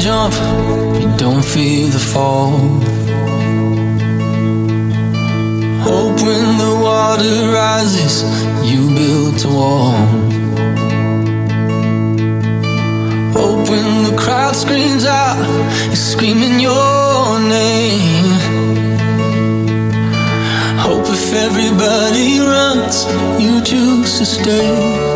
jump, you don't fear the fall. Hope when the water rises, you build a wall. Hope when the crowd screams out, it's screaming your name. Hope if everybody runs, you choose to stay.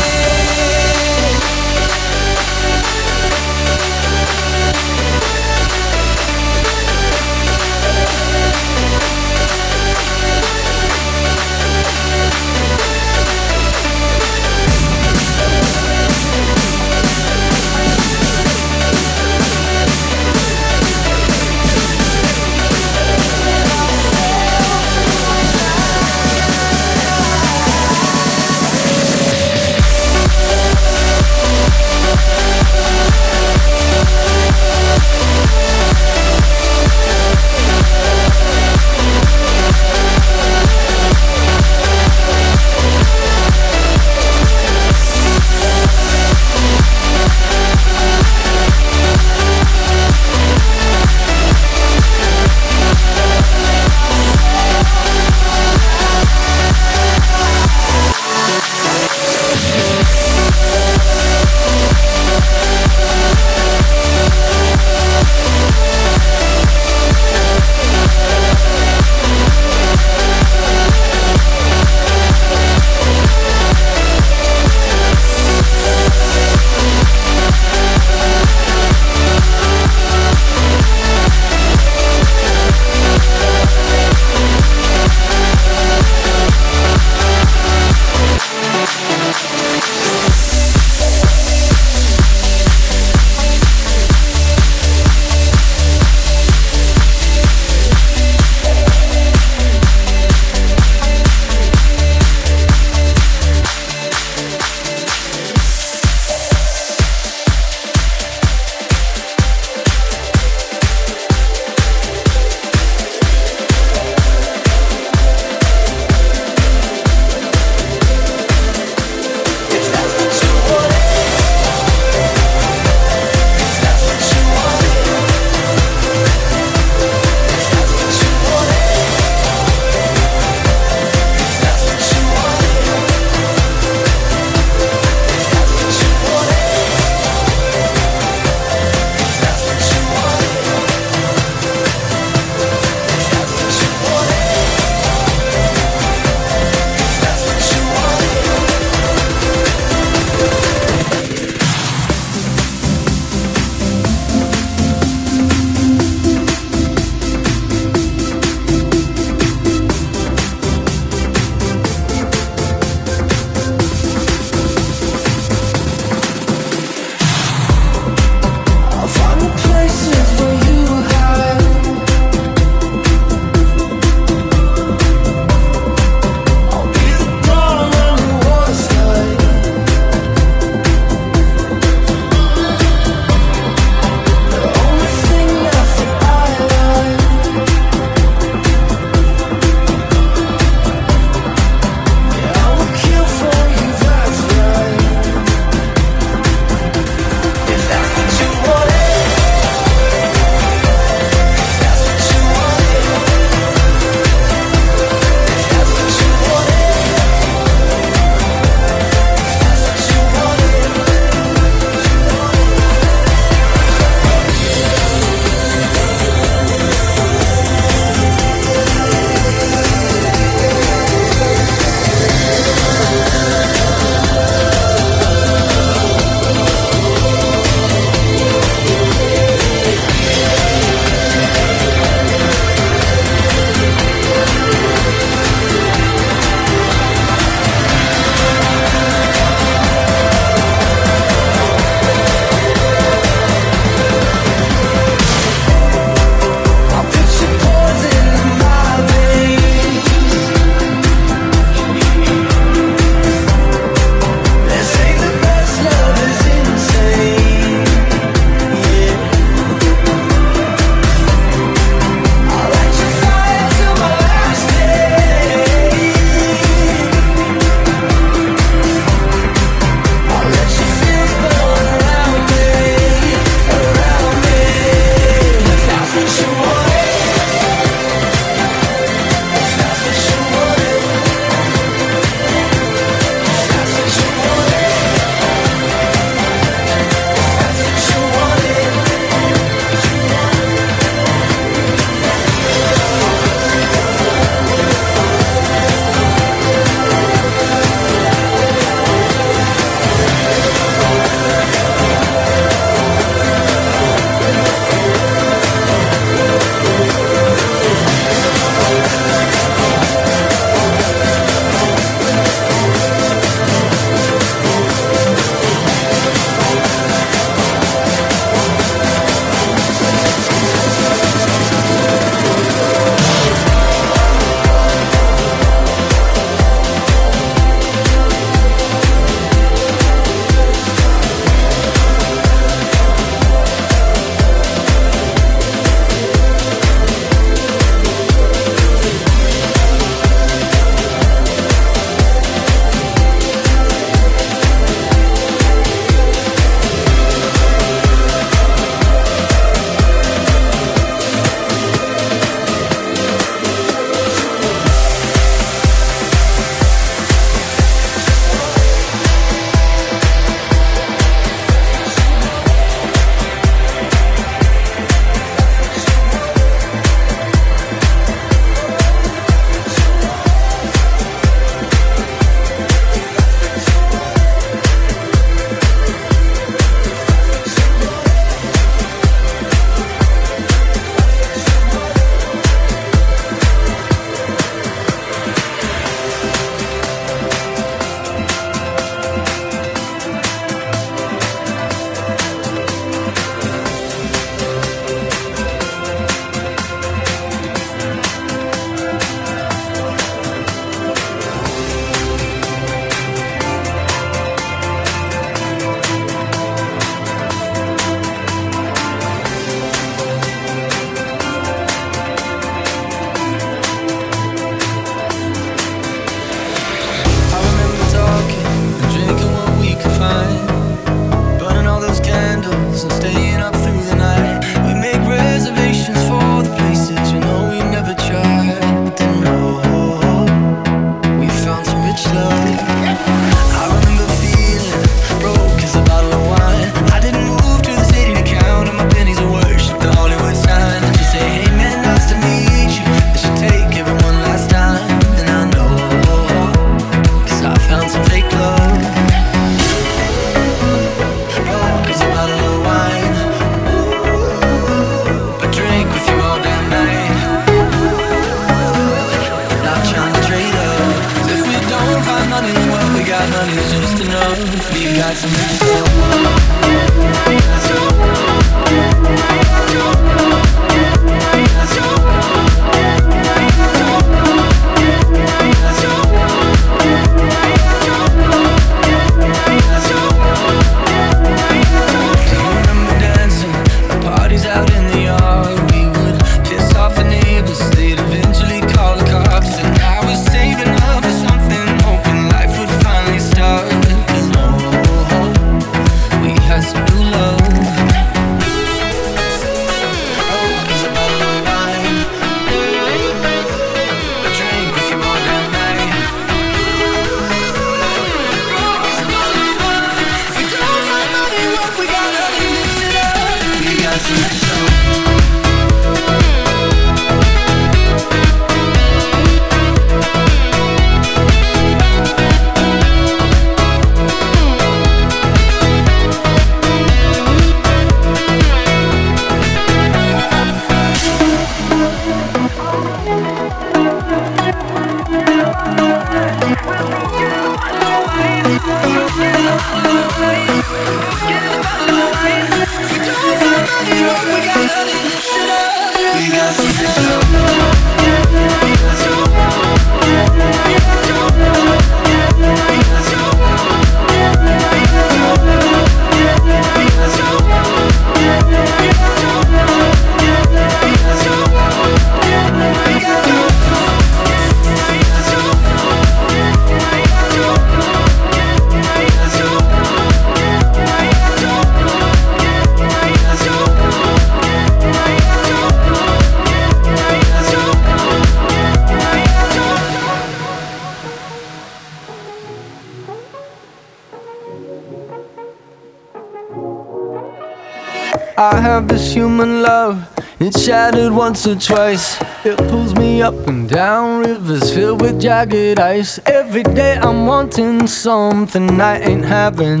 human love, It shattered once or twice. It pulls me up and down rivers filled with jagged ice. Every day I'm wanting something I ain't having.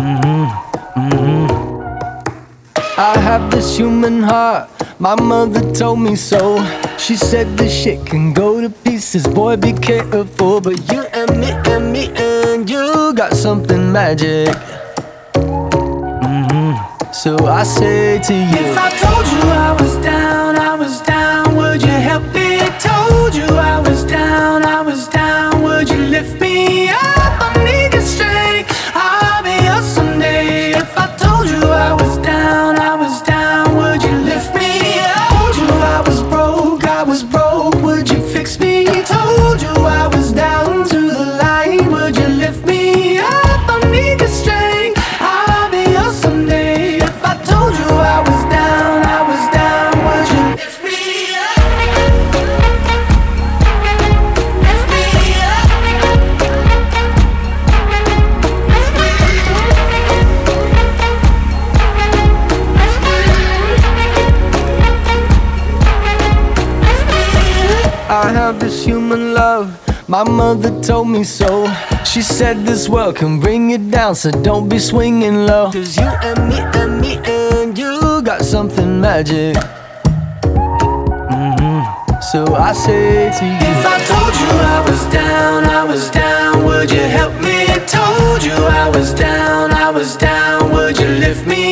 Mm-hmm, mm-hmm. I have this human heart, my mother told me so. She said this shit can go to pieces, boy, be careful. But you and me and me and you got something magic. So I say to you If I told you I was down, told me so. She said this world can bring you down, so don't be swinging low. Cause you and me and me and you got something magic. hmm So I say to you. If I told you I was down, I was down, would you help me? I Told you I was down, I was down, would you lift me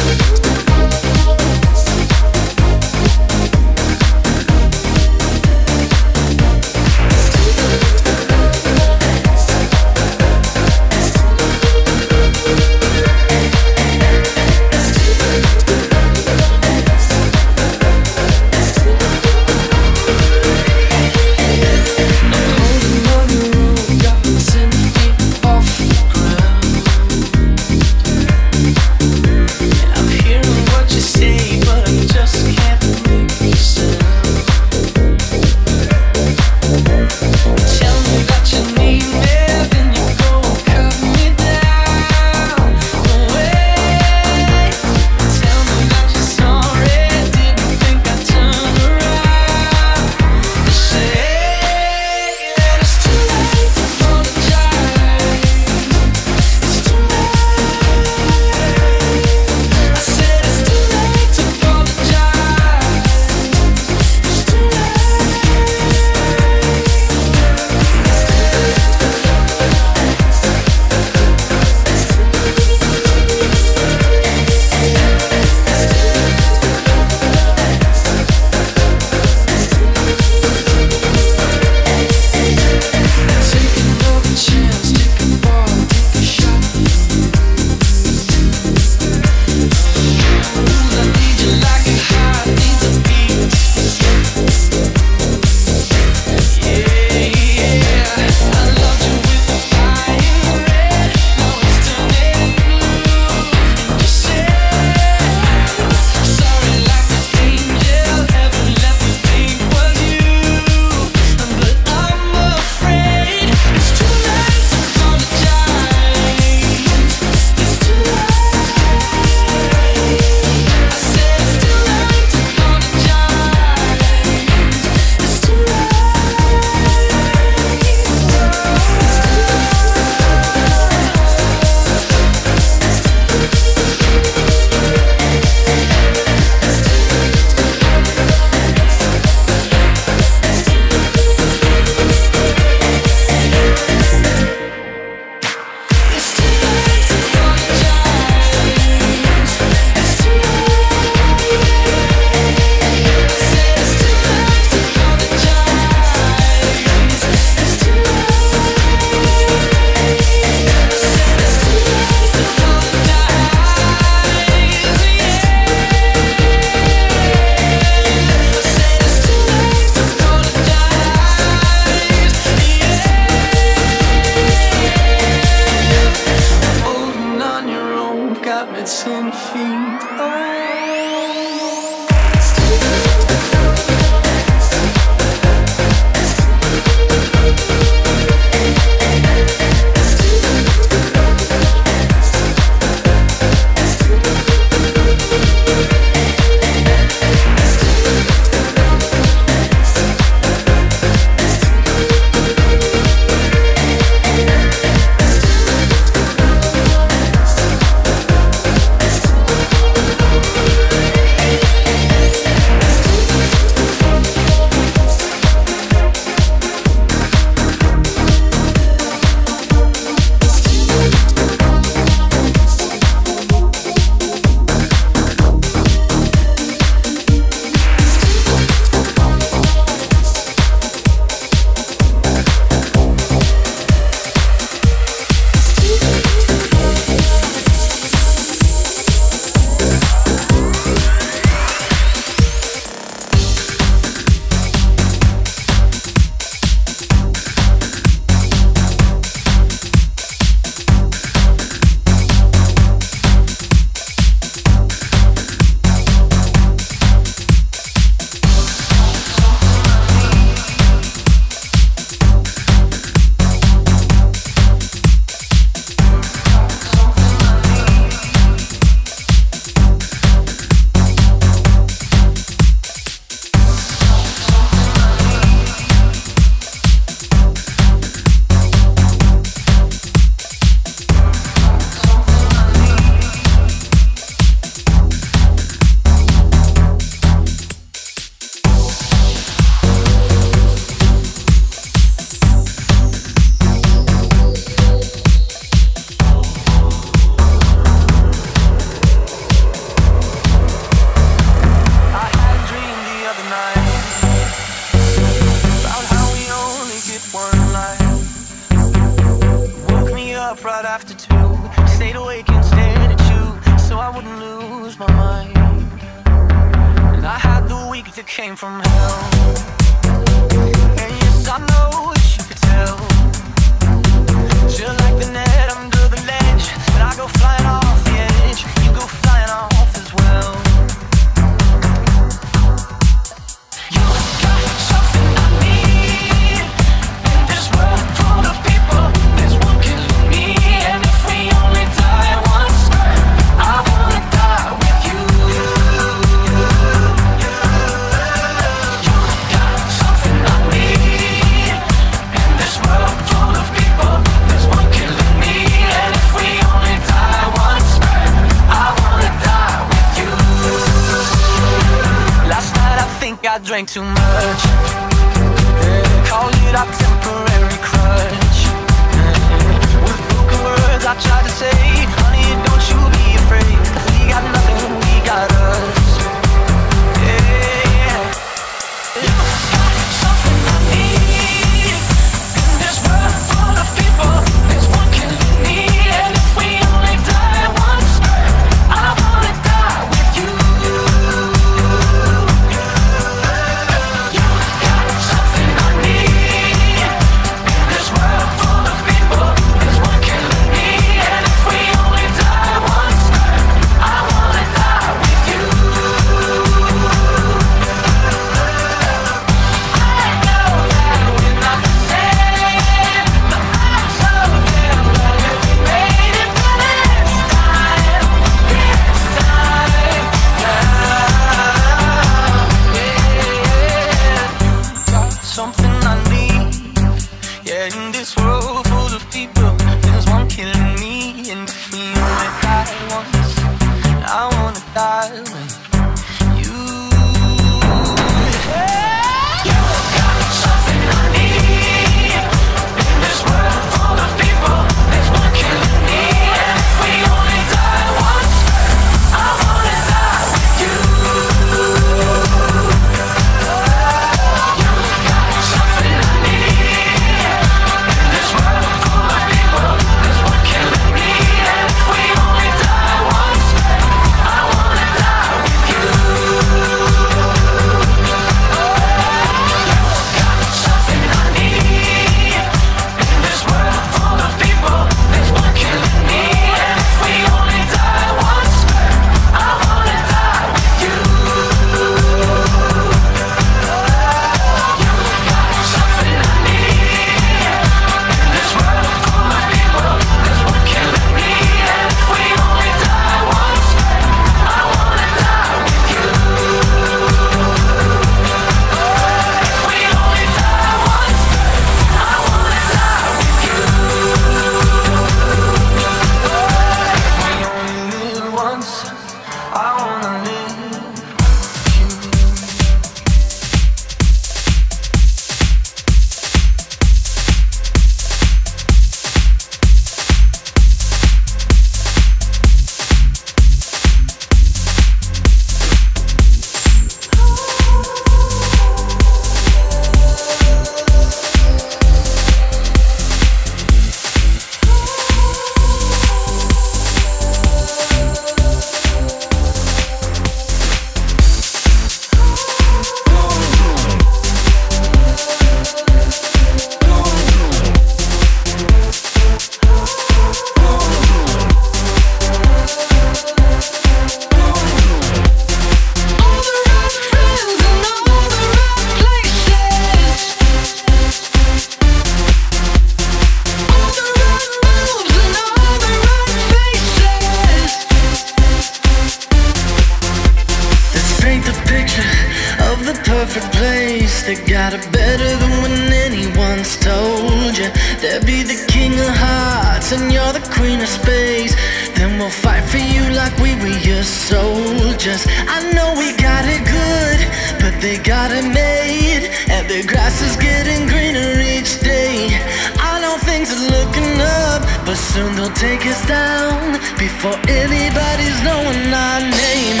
But soon they'll take us down before anybody's knowing our name.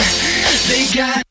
They got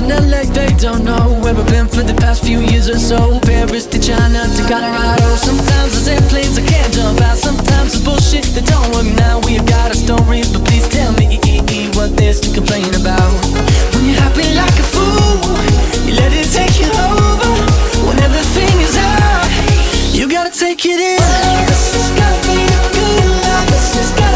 in LA, they don't know where I've been for the past few years or so. Paris to China to Colorado. Sometimes there's airplanes I can't jump out. Sometimes it's bullshit that don't work now. We've got a story, but please tell me what there's to complain about. When you're happy like a fool, you let it take you over. When everything is out, you gotta take it in. This has gotta be the good life. This has gotta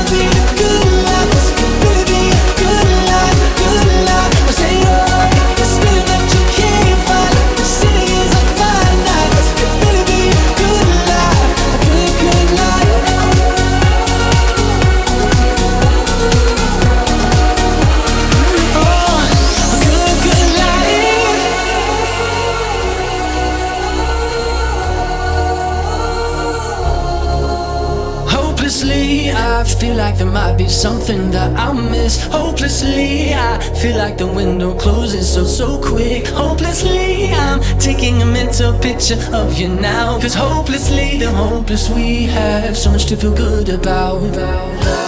something that I miss. Hopelessly, I feel like the window closes so, so quick. Hopelessly, I'm taking a mental picture of you now. Cause hopelessly, the hopeless we have so much to feel good about. A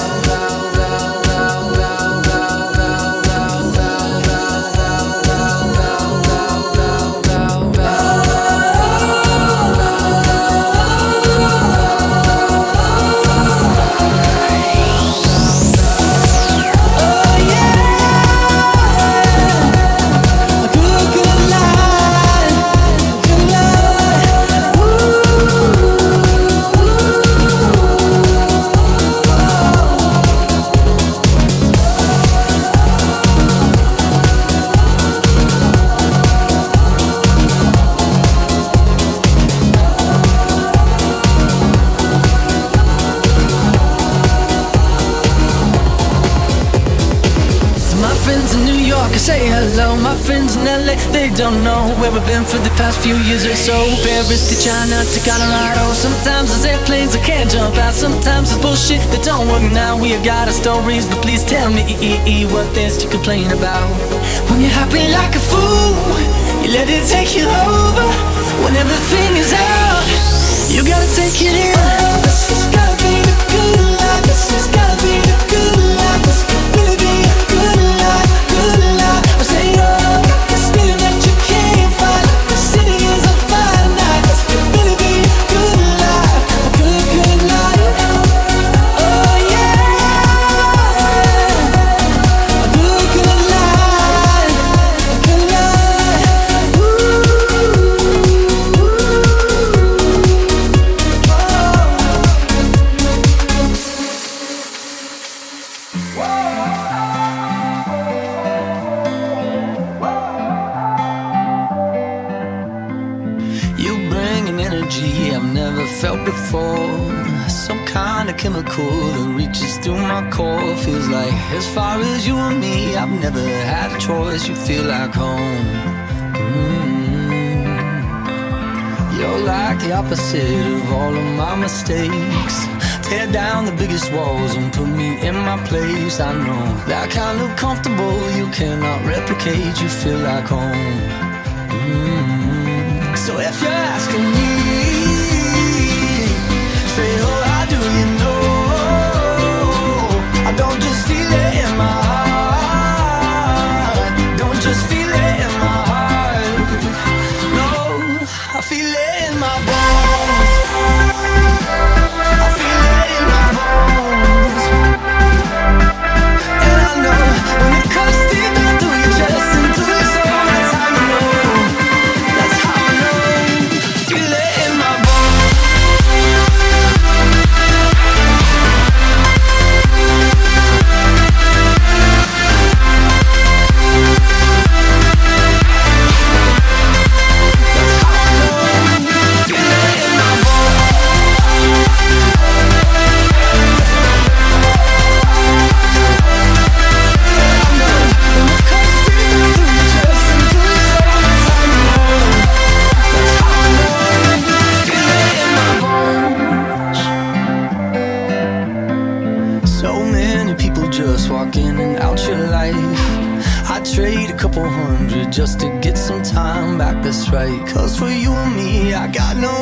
past few years or so. Paris to China to Colorado. Sometimes there's airplanes I can't jump out. Sometimes it's bullshit that don't work now. We have got our stories, but please tell me what there's to complain about. When you're happy like a fool, you let it take you over. When everything is out, you gotta take it in. This has gotta be the good life. This has gotta as far as you and me, I've never had a choice. You feel like home. Mm. You're like the opposite of all of my mistakes. Tear down the biggest walls and put me in my place. I know that kind of comfortable you cannot replicate. You feel like home. Mm. So if you're asking me, feel it in my heart Don't just feel it in my heart. No, I feel in my bones. I feel it in my bones. just to get some time back. That's right. Cause for you and me, I got no